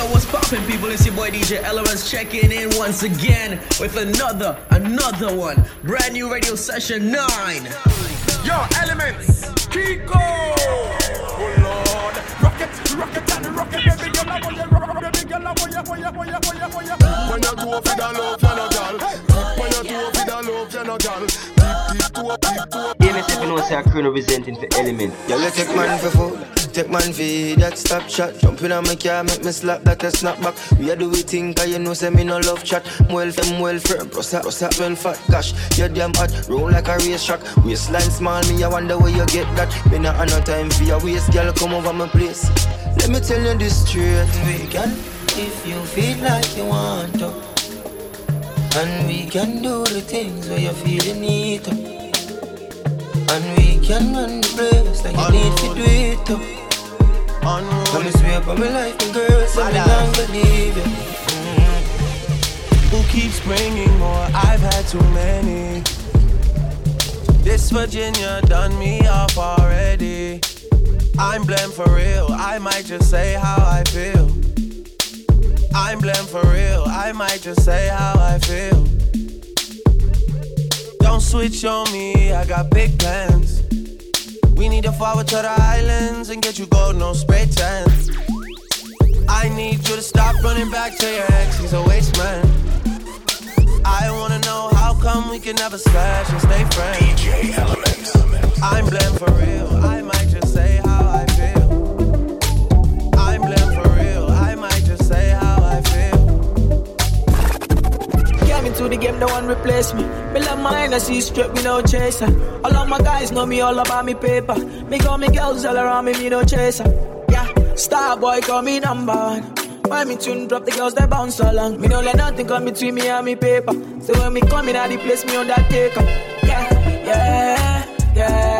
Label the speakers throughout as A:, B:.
A: yo, what's poppin', people? It's your boy DJ Elements checking in once again with another, another one. Brand new radio session 9.
B: Yo, Elements, Kiko! Oh Lord, rocket, rocket and rocket, baby girl, I want you, baby girl, I want you, want you, want you, want you, want you. When you go for the love, you no girl. When you go for the love, you no girl. Tip, tip, toe, tip, toe.
C: Yeah, let's if you know say a crew representing for element.
D: Yo, let's take man for food. Take man for that stop shot. Jump in on my car, make me slap that a snap back. We a do we think, cause you know, say me no love chat. Well, them well firm, plus that, plus that well fat. Gosh, you damn hot, roll like a race track. Waistline small, me, I wonder where you get that. Me not have no time for your waist, girl, come over my place. Let me tell you this straight. We can, if you feel like you want to. And we can do the things where you feel you need to. And we can run the place like you need to do it too. Let me swear by my life, my girl, so me not believe it. Mm-hmm.
E: Who keeps bringing more? I've had too many. This Virginia done me off already. I'm blamed for real. I might just say how I feel. I'm blamed for real. I might just say how I feel. Don't switch on me. I got big plans. We need to forward to the islands and get you gold, no spray tan. I need you to stop running back to your ex, he's a waste man. I wanna know how come we can never slash and stay friends.
B: DJ Elements.
E: I'm blamed for real. I might
F: Into the game, no one replace me. Me love mine, I see straight, me no chaser. All of my guys know me all about me paper. Me got me girls all around me, me no chaser. Yeah, star boy call me number one. Why me tune drop the girls that bounce along? Me don't let nothing come between me and me paper. So when me come in, I place me undertaker. Yeah, yeah, yeah,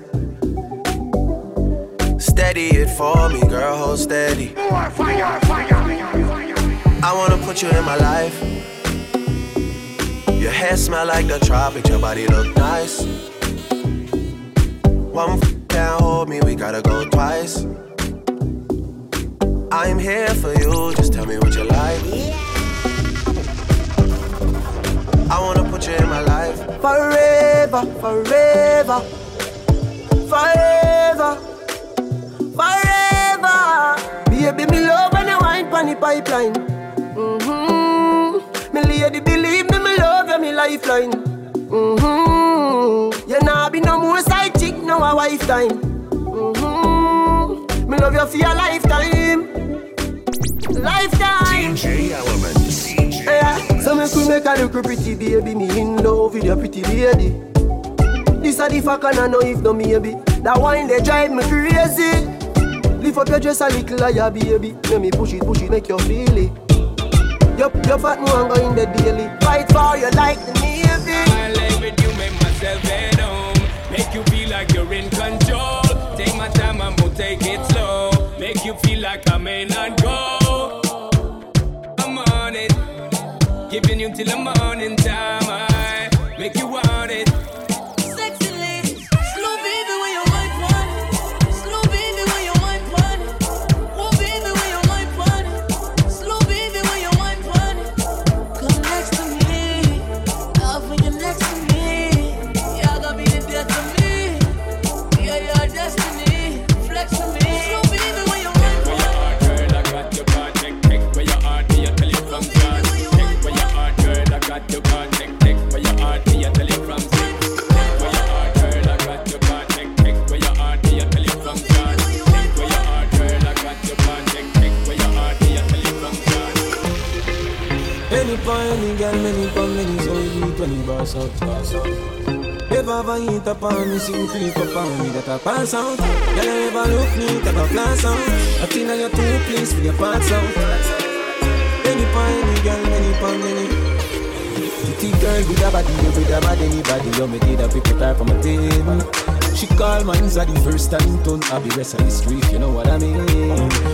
E: Steady it for me, girl, hold steady. I wanna put you in my life. Your hair smell like the tropics, your body look nice. One f- can't hold me, we gotta go twice. I'm here for you, just tell me what you like. I wanna put you in my life.
F: Forever, forever, forever. Baby, me love when you wine pon the pipeline. Mm-hmm. Me lady, believe me, me love you, me lifeline. Mm-hmm. You nah be no more side chick, no a wife time. Mm-hmm. Me love you for your lifetime, lifetime.
B: DJ.
F: Yeah. So me could make a look pretty baby, me in love with your pretty lady. This a the fuck and I know if no maybe. That wine they drive me crazy. Lift up your dress a little higher, baby. Let me push it, push it, make you feel it. Your, your fat no go in the daily. Fight for you like the navy.
G: I live with you, make myself at home. Make you feel like you're in control. Take my time, I'm gonna take it slow. Make you feel like I'm in and go. I'm on it. Giving you till the morning
H: up on me, see you creep up on me, that I pass out. Girl, you ever look me, that I class out. I think I got two place for your parts out. Any for any girl, many for many. Pretty girl with a body, with a bad anybody, you pick it up from a table. She call man's the first time turn up the rest of the street, you know what I mean?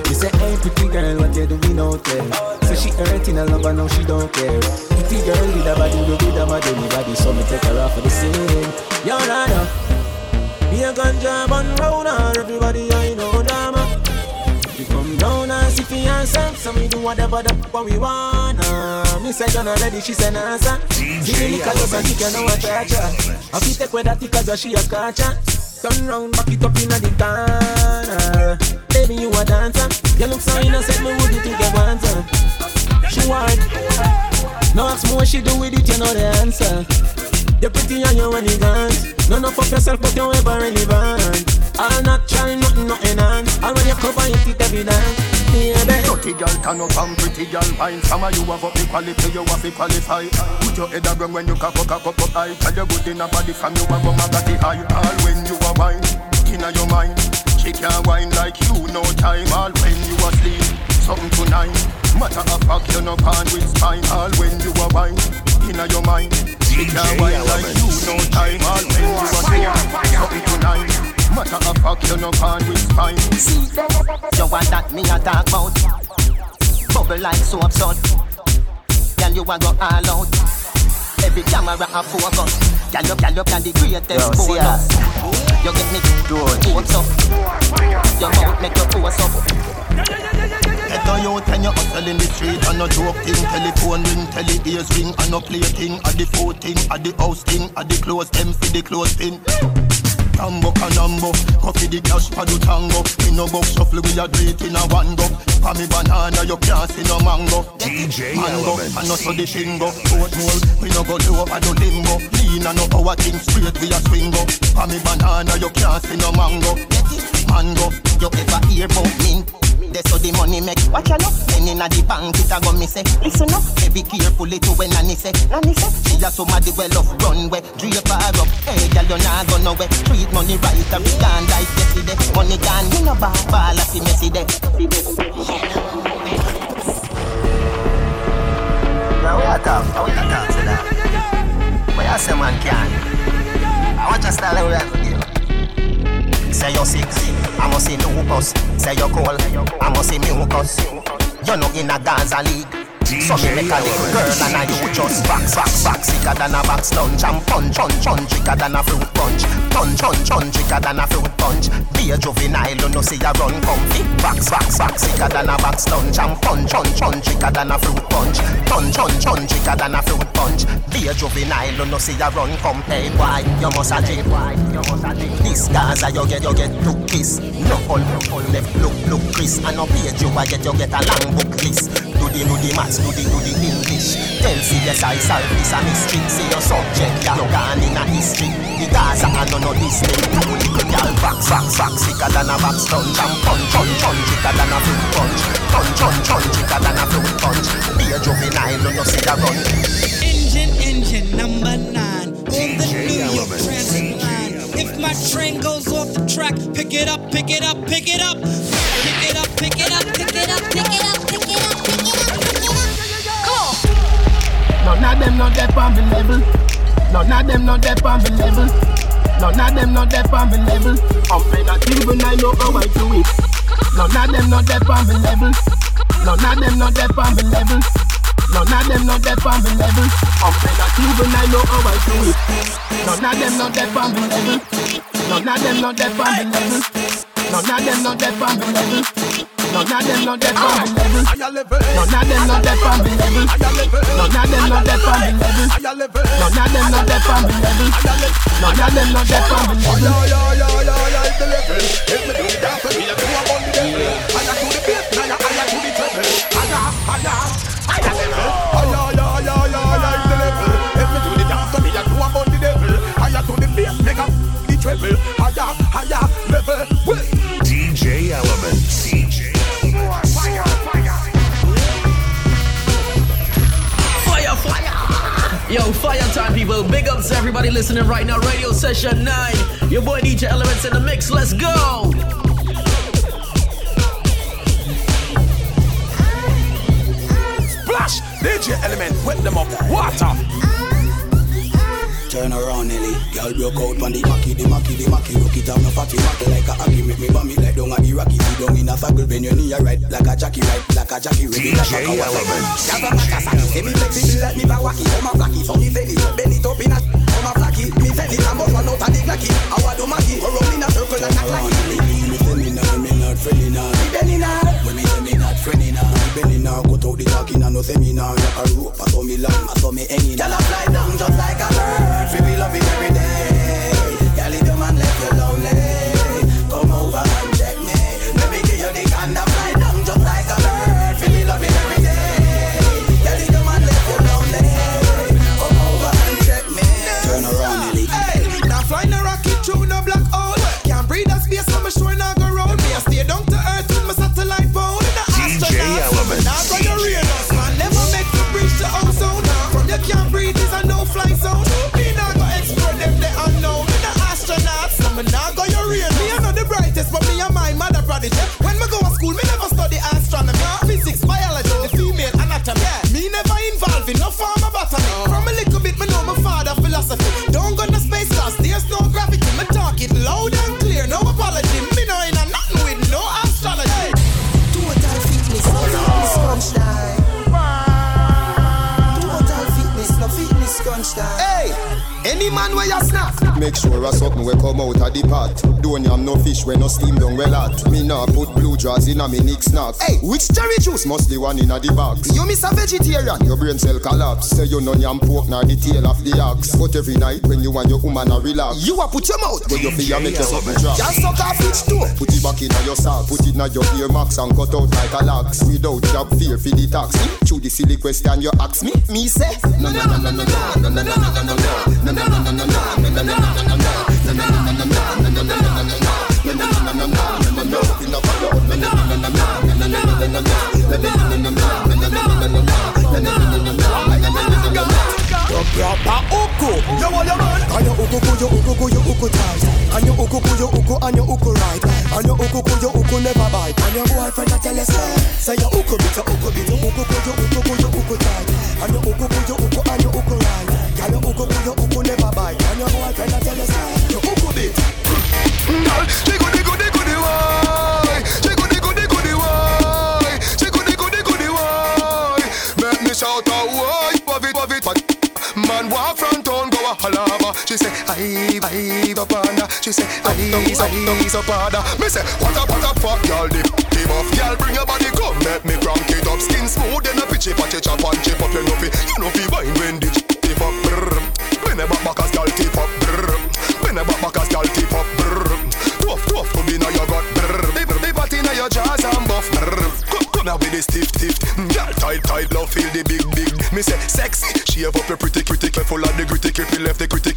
H: You say, hey pretty girl, what you doing out there? Say she hurting a lover, now she don't care. Pretty girl with a body, with a bad anybody, so me take her off for the scene. Yo, Nana, be a ganja bun round her, everybody I know drama. We come down and see for yourself, so we do whatever the fuck we wanna. Me say you're not ready, she say nah, sir. See the liquor, you say kick, you know what I try. I fit take with that cause she a scratcher. Turn round, back it up in the corner. Baby, you a dancer. You look so innocent, me would you think you want her? She want. No ask me what she do with it, you know the answer. You're pretty and you're elegant. None of up yourself, but you're ever relevant. I'll not try nothing, not enhance. And when you cover it evident. Baby.
B: Dirty girl turn up and pretty girl wine Some of you have up the quality, you have to qualify Put your head around when you cock up, cock up, up high Tell you good in a body from you have a got the high All when you are wine, inna your mind She can't wine like you, no time All when you are sleep, something tonight Matter of fact, you're no pan with spine All when you are wine, inna your mind She can't wine like you, no time All when you are sleep, something tonight Matter of fact, you no pan with spine
I: You want that me a talk about? Bubble like soap salt. Girl, you a go all out. Every camera a focus. Girl, you, girl, you can the greatest
C: Yo, see
I: bonus. You get me
C: Good.
I: hopes up. Your mouth make your force up.
B: Get a youth and you hustle in the street and no joke thing. Telephone ring, tele ears ring and no play thing At the food thing, at the house thing, at the clothes them for the clothes thing. Tambo canambo, coffee the cash for the tango. Me no box shuffle, we a do it in a one go. For me banana, you can't see no mango.
J: DJ
B: Mango,
J: Elements.
B: and no so the tingo. Oatmeal, we no go low, I do limbo Lean and no power thing, straight we a swing go. For me banana, you can't see no mango. Mango,
I: You ever hear about That's how the money make. Watch out, then inna the bank it a go me say. Listen up, be carefully to when Nanny say. Nanny say she a somebody well off runway. Drape her up, hey girl you nah go nowhere. Treat money right, a big gone like yesterday. Money gone, you know ball, ball a see messy day.
C: Now we are talk, now we are talk to that. But you say man can. I want your style we to give.
I: Say you're sick, I must see lupus. Say you're cold, I must see mucus. You're not in a Gaza league. So me make a little girl and I you just box, box, box Sicker than a box lunch and punch, punch, punch Sicker than a fruit punch Punch, punch, punch Sicker than a fruit punch Be a juvenile, you know see a run comfy Box, box, box Sicker than a box lunch and punch, punch, punch Sicker than a fruit punch Punch, punch, punch Sicker than a fruit punch Be a juvenile, you know see a run comfy Why, you must a a drink This Gaza, you get, you get look kiss No all, all left, look, look Chris And no page you a get, you get a long book list Do the, do the maths, do the, do the English. Tell CS I solve this a mystery. See your subject, ya no gone in a history. The Gaza and no no this thing. Two little girl box, box, box Sicker than a box lunch And punch, punch, punch Sicker than a fruit punch. Punch, punch, punch Sicker than a fruit punch. Be a juvenile, you no see a run
K: Engine, engine number nine. On the New York Transit line. If my train goes off the track, pick it up, pick it up, pick it up, pick it up, pick it up,
H: None of them not there on me level. None of them not there on me level. None of them not there on me level. I'm not even I know how I do it. None of them not there on me level. None of them not there on me level. None of them not there on me level. I'm not even I know how I do it. None of them not there on me level. None of them not there on me level. None of them not there on me level. None of them not there on me level. None of them not there on me level. None of them not there on me level. None of them not there on me level. None of them not there on me level.
B: Yeah, yeah, yeah, yeah, yeah, it's the level. If me do it dance, me a do a on the level. Higher to the bass, now you're higher to the treble. Higher, higher, higher level. Higher, yeah, yeah, yeah, yeah, it's the level. If me do the dance, me a do a on the level. Higher to the make up the treble.
A: Everybody listening right now. Radio Session 9. Your boy DJ Elements in the mix. Let's go.
B: Splash! DJ Element, wet them up. Water!
L: Turn around, Nelly. Girl broke out on the Mackie, the Mackie, the Mackie. Look it up, no fatty, Mackie like a Aki. Make me bump it like down a Iraqi. See down in a faggle, bend your knee, right like a Jackie, right like a Jackie. Ready like a
J: DJ Element.
L: Java Makasaki, say me flexible like me Bawaki. Oh my flaky, so me belly, bend it up in a. Me I'm one out of the glacky. I want to Mackie, go roll in a circle like a clacky. Me belly now, me not friendly now. Me belly now, when me say me not friendly now. Me belly now, cut out the talking and no seminar. Like a rope, I saw me long, I saw me hanging. Girl, I fly down just like a bird. Feel me love it every day.
M: Hey, any man where you snap.
N: Make sure a something we come out of the pot. Don't yam no fish when no steam down well hot. Me nah put blue jaws in a me nick snack.
M: Hey, which cherry juice?
N: Must the one in a the box.
M: You miss a vegetarian.
N: Your brain cell collapse. Say you no yam pork nor the tail of the ox. But every night when you and your woman a relax.
M: You a put your mouth.
N: But you feel make your something drop.
M: Just suck off each toe.
N: Put it back in your sock. Put it in your ear max and cut out like a lax. Without job fear for the tax. Through the silly question you ask me.
M: Me say.
N: No no no no no no no no no no no no
M: Proper your man. Can you uku ku yo uku ku say
B: I I up on her. She say I I up on her. Me say what a what a fuck girl dip tip off. Girl bring your body come make me crank it up. Skin smooth and a pitchy patchy chop and chip up. You know you know fi wine when the tip up. Brrr. When the back back as girl tip up. Brrr. When the back back as girl tip up. Brrr. Tough tough to be now you got. Brrr. Be be party now your jaws and buff. Brrr. Come come here with the stiff stiff. Mm, girl tight tight love feel the big big. Me say sexy. Shave up your pretty pretty. Full of the gritty creepy left the chippy.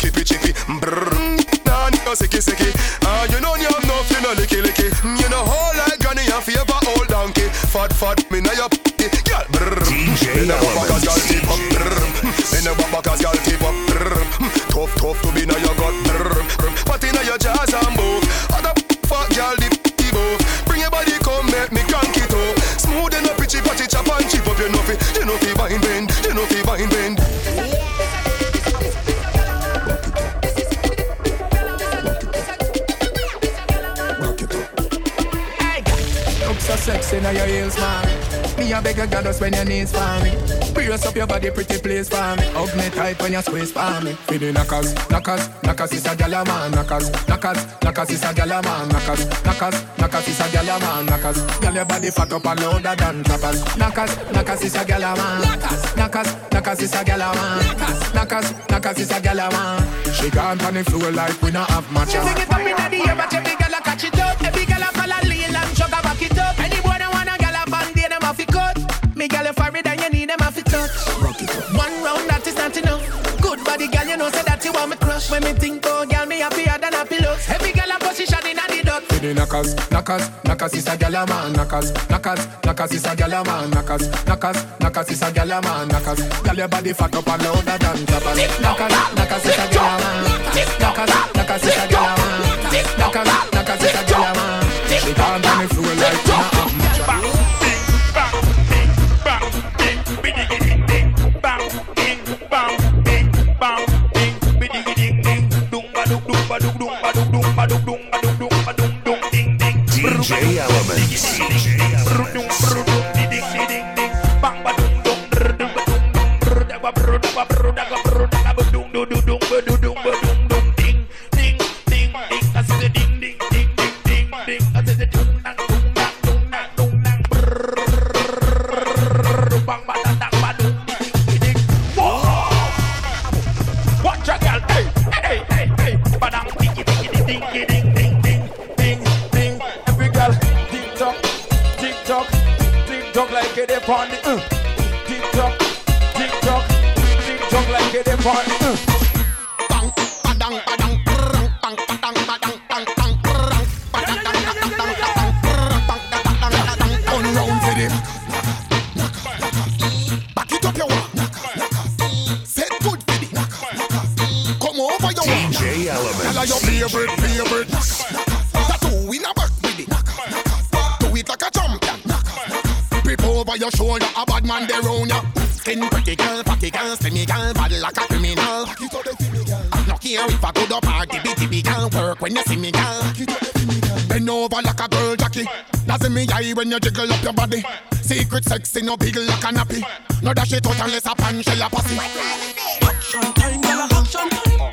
B: Brrr. Nah, nigga sicky sicky. Ah, you know you have no licky licky. You know whole like granny and favor old donkey. Fat fat me now your A
M: goddess when your knees for me. Brace up your body, pretty place for me. Hug me tight when you squeeze for me. For the knockers, knockers, knockers is a gyal man. Knockers, knockers, knockers is a gyal man. Knockers, knockers, knockers is a gyal man. Knockers, gyal your body fat up and louder than clappers. Knockers, knockers is a gyal man. Knockers, knockers, is a gyal man. Knockers, knockers is a gyal man. She gone on the floor like we not have matcha.
O: She sing it up inna the air, but every girl a catch it up. Girl a it and you need them a fi touch. One round that is not enough. Good body girl, you know say that you want me crush. When me think oh girl, me happier than happy looks. Every girl a position inna the dot.
M: The knockers,
B: knackers, knackers is a gyal a man. Knackers, knackers, knackers is a gyal a man. Knackers, knackers, knackers is a gyal a man. Knackers, gyal your body fat up and louder than clappers. Knackers, knackers is a gyal a man. Knackers, knackers is a gyal a man. Knackers, knackers
J: DJ Elements. Elements.
B: Your favorite, favorite. That two in a back with it. Do it like a champion. Grip over your shoulder, a bad man there round ya. Skin pretty girl, fatty girl, slimmy girl, bad like a criminal. No care if I go to party, bitty big girl, work when you see me girl. Bend over like a girl jockey. That's in me eye when you jiggle up your body. Secret sexy, no big like a nappy. No dash it out unless a pan shell a pussy.
P: Action time, girl, action time.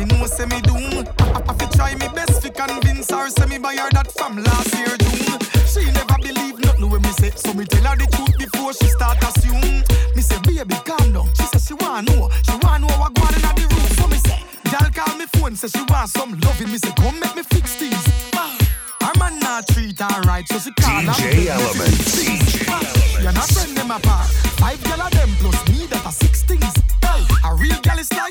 P: Me
Q: know say me doom. I, I fi try me best fi convince her say me buy her that from last year June. She never believe nothing when me say, so me tell her the truth before she start assume. Me say, baby, calm down. She say she want know, she want know what going on in the room. So me say, girl call me phone, say she want some loving. Me say, come make me fix things. Her man not treat her right, so she call her.
J: DJ Elements.
Q: You're not friend them apart. Five gal of them plus me that are six things. Hey, a real gal is like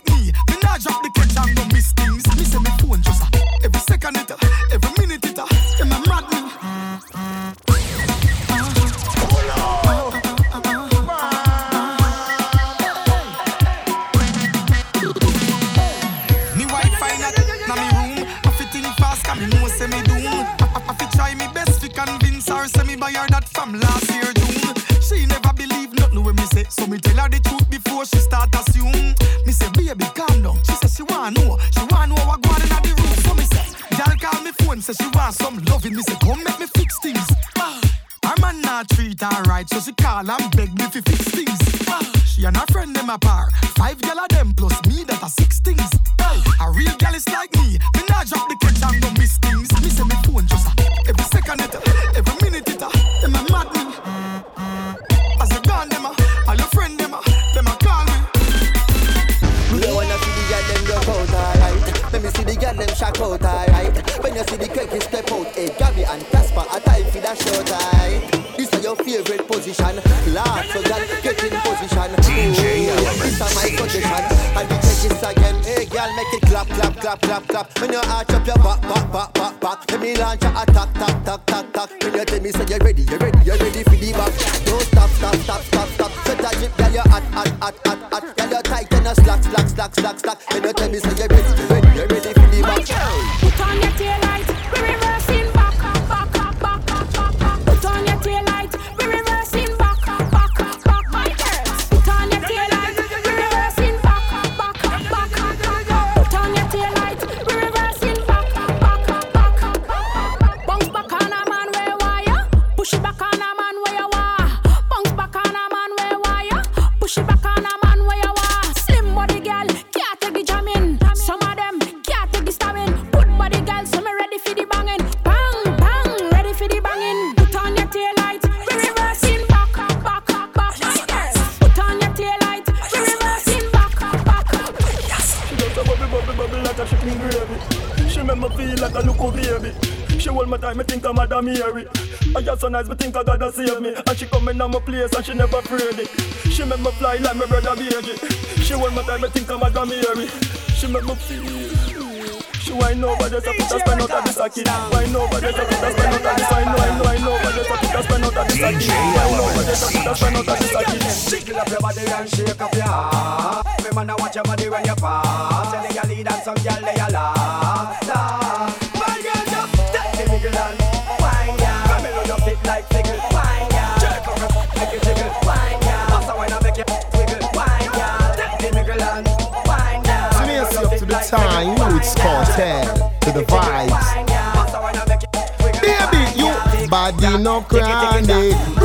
Q: not treat her right, so she call and beg me fi fix things. She and her friend them apart.
R: Clap, clap, clap. When you arch up your back, back, back, back, back. Let me launch a attack, tack, tack, tack, tack. When you tell me say you're ready, you're ready, you're ready for the back. Don't stop, stop, stop, stop, stop. Set a drip, girl, you're hot, hot, hot, hot, hot. Me.
S: And she come in on my place and she never afraid it. She make me fly like my brother baby. She want my time, I think I'm a Mary. She make me feel. She wine over just a put a spin out of the saki. Wine over just a put a spin out of the saki. Wine, wine, wine over just a put a spin out of the saki. Wine over just a put a spin out of the saki.
O: Shake up your body and shake up your heart. Me man, I watch your body when you pass. Tell the lead and some girl they a laugh. laugh. Bad girl just take the middle and wine ya. Come here, you fit like tickle. Take the middle and wine ya.
N: So me see up to the time, you know it's cartel, to the vibes. Baby, you body no cranny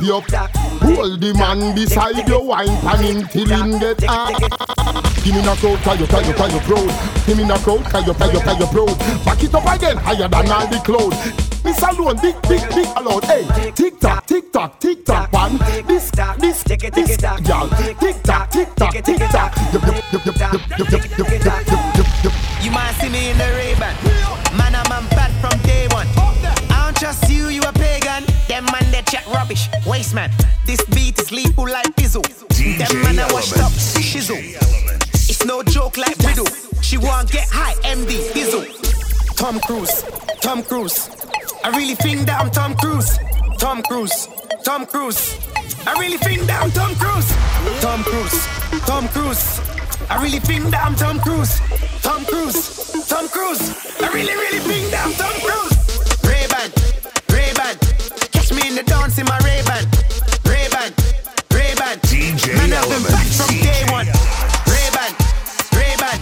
N: up, yup. Hold the man beside your wine pan him till him get hard. Give me no crowd, tie your, tie your, tie your crowd. Give me no crowd, tie your, tie your, tie your crowd. Back it up again, higher than all the cloud. This alone, big, big, big alone. Hey, tick tock, tick tock, tick tock, man. This, this, this, y'all. Tick tock, tick tock, tick tock.
I: You might see me in the rain. Waste man, this beat is lethal like Bizzle Them man, I washed up, shizzle. It's no joke like riddle. She want get high, MD, Dizzle Tom Cruise, Tom Cruise. I really think that I'm Tom Cruise. Tom Cruise, Tom Cruise. I really think that I'm Tom Cruise. Tom Cruise, Tom Cruise. I really think that I'm Tom Cruise. Tom Cruise. Tom Cruise. I really, really think that I'm Tom Cruise. In the dance in my Ray-Ban. Ray-Ban. Ray-Ban.
T: DJ
I: Man, I've been back from day one. Ray-Ban. Ray-Ban.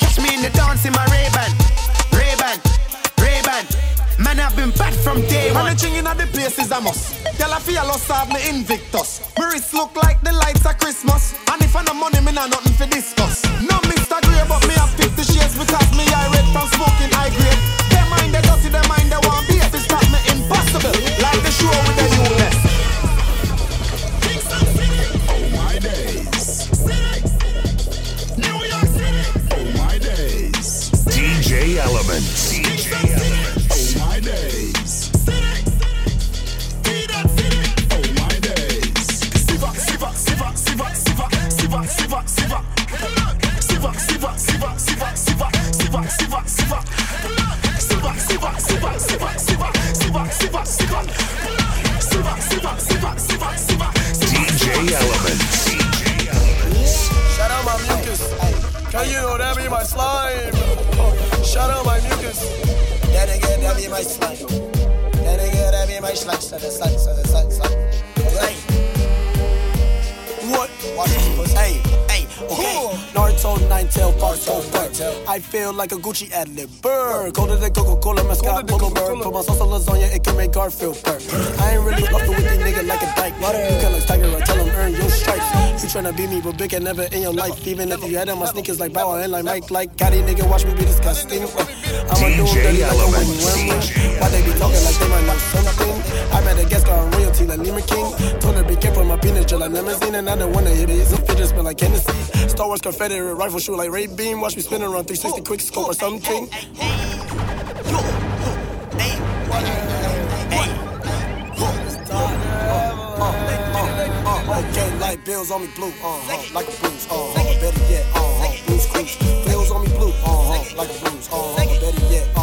I: Catch me in the dance in my Ray-Ban. Ray-Ban. Ray-Ban. Man, I've been back from day one.
L: Managing in the place is a must. Girl, I feel lost I have me Invictus. My wrist look like the lights of Christmas. And if I no money, me nah nothing for discuss.
T: DJ Element.
P: Shout out my mucus. Can you know that be my slime? Shout out my mucus. That nigga, that be my slime. That nigga, that be my slime. So the sun, so the sun. Hey. What? Hey, hey, okay. Naruto, nine tail, part two, I feel like a Gucci ad lib. Burr, go to the Coca Cola, mascot, polo bird. Put my sauce on lasagna, it can make Garfield purr. I ain't really fucking with these nigga like a dyke. You can like Tiger, I tell him earn your stripes. You tryna beat me, but big and never in your life. Even if you had on my sneakers like Bow and like Mike, like Gotti, nigga, watch me be disgusting. I'ma do them dirty like a win win Why they be talking like they might know something? I met a guest on royalty like Lima King. Told her be careful, my penis gel like limousine, and I don't wanna hit it. It's a fidget spin like Hennessy. Star Wars Confederate rifle shoot like Ray Beam. Watch me spin around 360 quick scope or something. Okay, like bills on me blue, uh huh, like a blues, uh huh, better yet, uh huh, blues cruise. Bills on me blue, uh huh, like a blues, uh huh, better yet,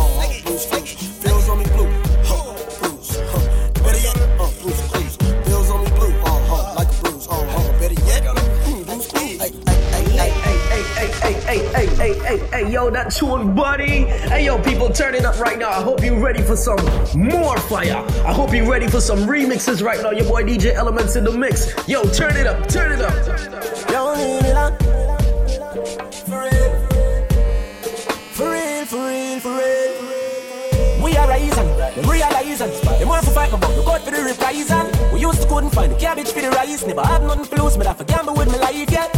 P: hey,
A: yo, that tune, buddy. Hey, yo, people, turn it up right now. I hope you're ready for some more fire. I hope you're ready for some remixes right now. Your boy DJ Elements in the mix. Yo, turn it up, turn it up.
U: Yo. For real. For real, for real, for real. We are rising, them realizing. Them want fight my bum, look out for the reprisal. We used to couldn't find the cabbage for the rice. Never had nothing to lose, but I for gamble with my life, yeah.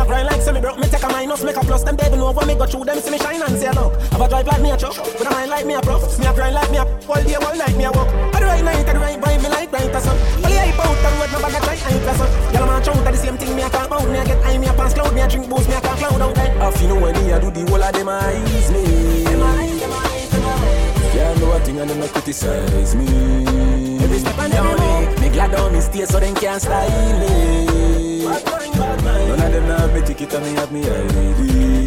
U: A grind like semi broke, me take a minus, make a plus. Them devil over me go through them, see me shine and say look. Have a drive like me a truck, with a mind like me a prof. Me a grind like me a all day, all night me a walk. At the right night, at the right boy, me like bright as sun. Only I out the road, no bag a try, I plus Y'all man chow, that the same thing me a talk about. Me a get high, me a pass cloud, me a drink booze, me a talk cloud out there. If you know when me a do the whole of them eyes me. Them eyes, them eyes, them eyes.
H: Yeah, know a thing and them not criticize me.
U: Every step and every move.
H: Me glad on me stay so them can't style me. None of them have me ticket and me have me ID.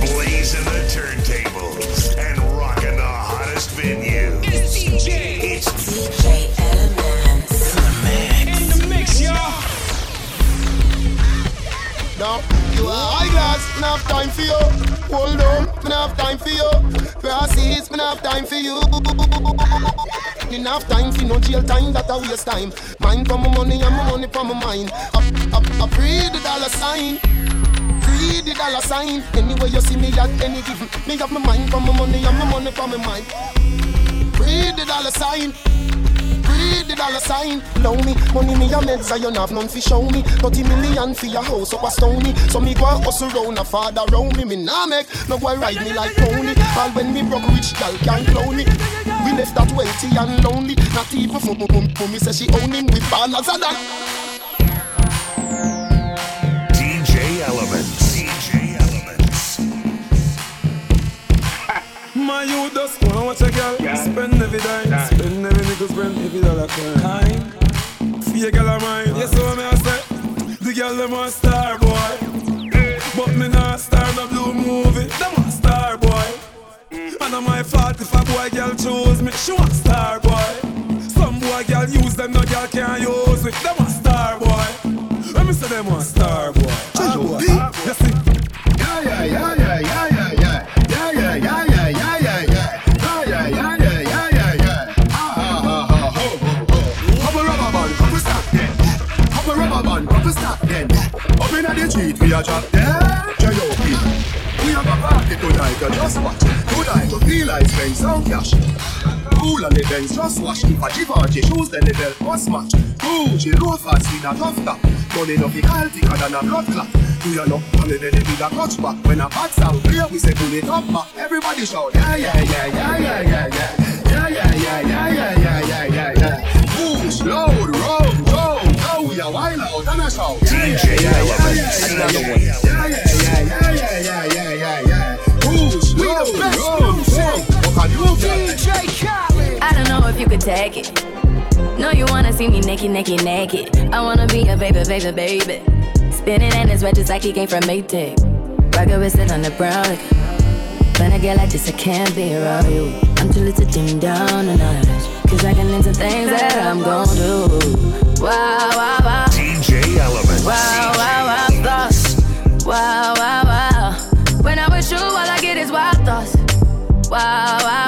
J: Blazing the turntables and rocking the hottest venue. It's DJ. It's DJ Elements.
G: In the mix, y'all.
N: Now, you are eyeglass, me not have time for you. Hold on, me have time for you. Proceeds, me not have time for you. Have time for no jail time, that a waste time. Mine for my money and my money for my mind. I, I, I free the dollar sign. Free the dollar sign. Anyway you see me at any given. Me have my mind for my money and my money for my mind. Free the dollar sign. The dollar sign. Low me, money me a meds, I don't have none fi show me. 30 million for your house up a stony. So me go a hustle round a father round me. Me nah make, no go ride me like pony. All when me broke rich gal can't clone me. We left that wealthy and lonely. Not even for mum, mum, me say she own him with ballers and that.
J: DJ Elements. DJ Elements.
H: My youth just wanna watch a girl Spend every dime Spend every nickel Spend every dollar kind Fear girl of mine Yes, so me I say The girl them a star girl choose me She want star boy Some boy girl use them No girl can't use me Them a star boy Let me say them a star boy Ah, boy. You see
V: Yeah, yeah, yeah, yeah, yeah, yeah, yeah. Yeah, yeah, yeah, yeah, yeah, yeah, yeah. Yeah, yeah. Ah, ah, ah, ah, stop. Up the street, we a drop dead. J.O.P. We have a party tonight, just watch. Tonight, we feel like spend some cash. Cool on the Benz, just watch. If a Givenchy shoes, then the belt must match. Gucci loafers, we not tough top. Money no fi call thicker than a blood clot. Do you know? Only then the clutch back. When a bad sound clear, we say pull it up back. Everybody shout, yeah, yeah, yeah, yeah, yeah, yeah, yeah. Yeah, yeah, yeah, yeah, yeah, yeah, yeah, yeah, yeah. Push, load, roll, go. Now we are wild out and a shout. Yeah, yeah, yeah, yeah, yeah, yeah,
W: don't know if you could take it. No, you wanna see me naked, naked, naked. I wanna be a baby, baby, baby. Spinning in his red just like he came from Maytag. Rocket with it on the brown. Like, when I get like this, I can't be around you. I'm too little to dim down a notch. Cause I can into things that I'm gon' do. Wow, wow, wow.
J: DJ Elements.
W: Wow, wow, wow, thoughts. Wow, wow, wow. When I'm with you, all I get is wild thoughts. Wow, wow,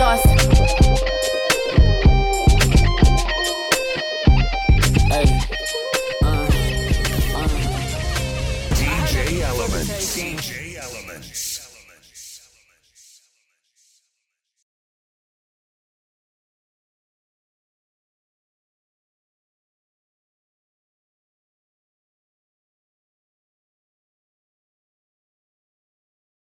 W: overdose